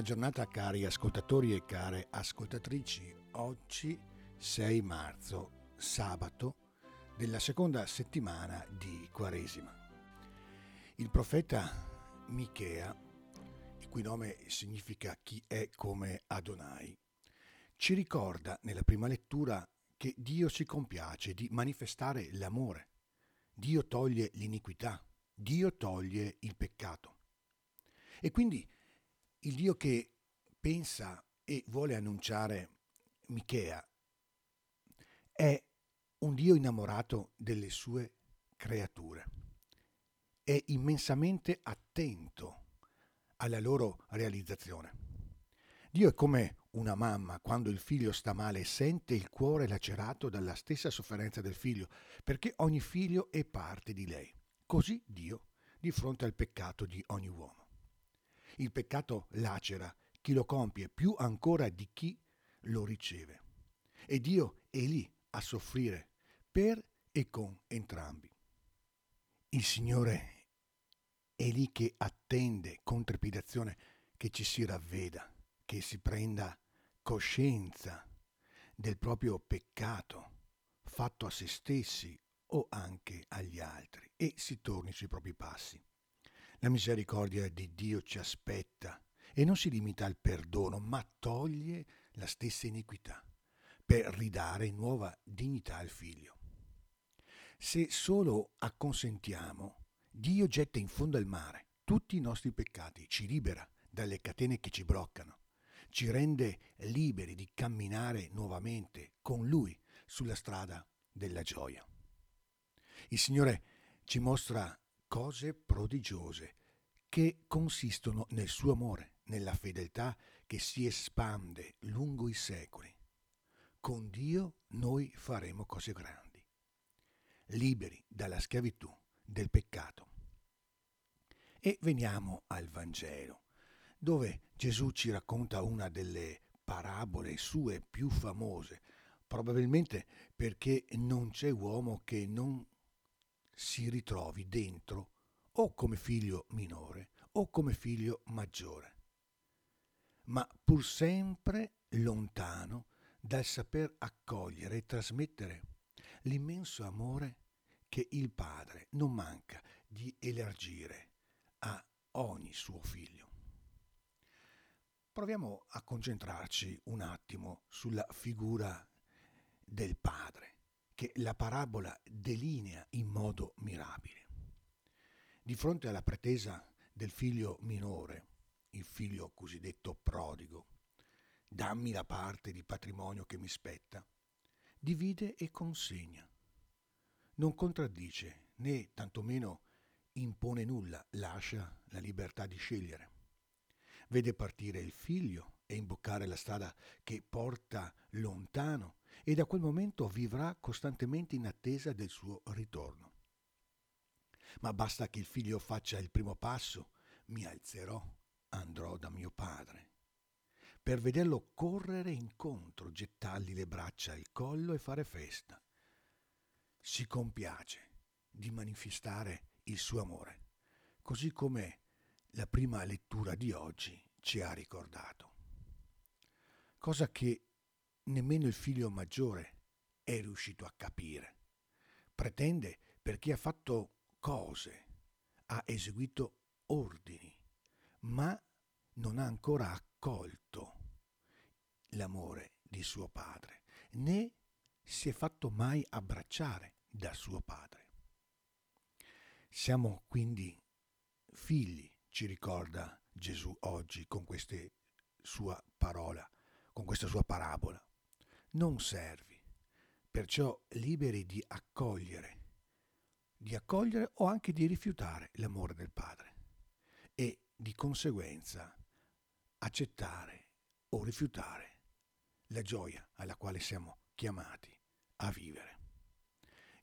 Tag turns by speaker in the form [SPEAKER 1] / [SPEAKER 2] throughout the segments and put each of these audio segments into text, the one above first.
[SPEAKER 1] giornata cari ascoltatori e care ascoltatrici. Oggi 6 marzo, sabato della seconda settimana di Quaresima. Il profeta Michea, il cui nome significa chi è come Adonai, ci ricorda nella prima lettura che Dio si compiace di manifestare l'amore. Dio toglie l'iniquità, Dio toglie il peccato. E quindi il Dio che pensa e vuole annunciare Michea è un Dio innamorato delle sue creature. È immensamente attento alla loro realizzazione. Dio è come una mamma quando il figlio sta male e sente il cuore lacerato dalla stessa sofferenza del figlio, perché ogni figlio è parte di lei. Così Dio di fronte al peccato di ogni uomo. Il peccato lacera chi lo compie più ancora di chi lo riceve. E Dio è lì a soffrire per e con entrambi. Il Signore è lì che attende con trepidazione che ci si ravveda, che si prenda coscienza del proprio peccato fatto a se stessi o anche agli altri e si torni sui propri passi. La misericordia di Dio ci aspetta e non si limita al perdono, ma toglie la stessa iniquità per ridare nuova dignità al figlio. Se solo acconsentiamo, Dio getta in fondo al mare tutti i nostri peccati, ci libera dalle catene che ci bloccano, ci rende liberi di camminare nuovamente con Lui sulla strada della gioia. Il Signore ci mostra cose prodigiose che consistono nel suo amore, nella fedeltà che si espande lungo i secoli. Con Dio noi faremo cose grandi, liberi dalla schiavitù del peccato. E veniamo al Vangelo, dove Gesù ci racconta una delle parabole sue più famose, probabilmente perché non c'è uomo che non si ritrovi dentro o come figlio minore o come figlio maggiore, ma pur sempre lontano dal saper accogliere e trasmettere l'immenso amore che il Padre non manca di elargire a ogni suo figlio. Proviamo a concentrarci un attimo sulla figura del Padre che la parabola delinea in modo mirabile. Di fronte alla pretesa del figlio minore, il figlio cosiddetto prodigo, dammi la parte di patrimonio che mi spetta, divide e consegna. Non contraddice né tantomeno impone nulla, lascia la libertà di scegliere. Vede partire il figlio e imboccare la strada che porta lontano e da quel momento vivrà costantemente in attesa del suo ritorno. Ma basta che il figlio faccia il primo passo, mi alzerò, andrò da mio padre. Per vederlo correre incontro, gettargli le braccia al collo e fare festa. Si compiace di manifestare il suo amore, così come la prima lettura di oggi ci ha ricordato. Cosa che nemmeno il figlio maggiore è riuscito a capire. Pretende perché ha fatto cose, ha eseguito ordini, ma non ha ancora accolto l'amore di suo padre, né si è fatto mai abbracciare da suo padre. Siamo quindi figli, ci ricorda Gesù oggi con questa sua parola, con questa sua parabola. Non servi, perciò liberi di accogliere di accogliere o anche di rifiutare l'amore del Padre e di conseguenza accettare o rifiutare la gioia alla quale siamo chiamati a vivere.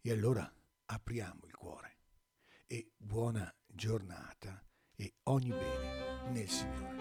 [SPEAKER 1] E allora apriamo il cuore e buona giornata e ogni bene nel Signore.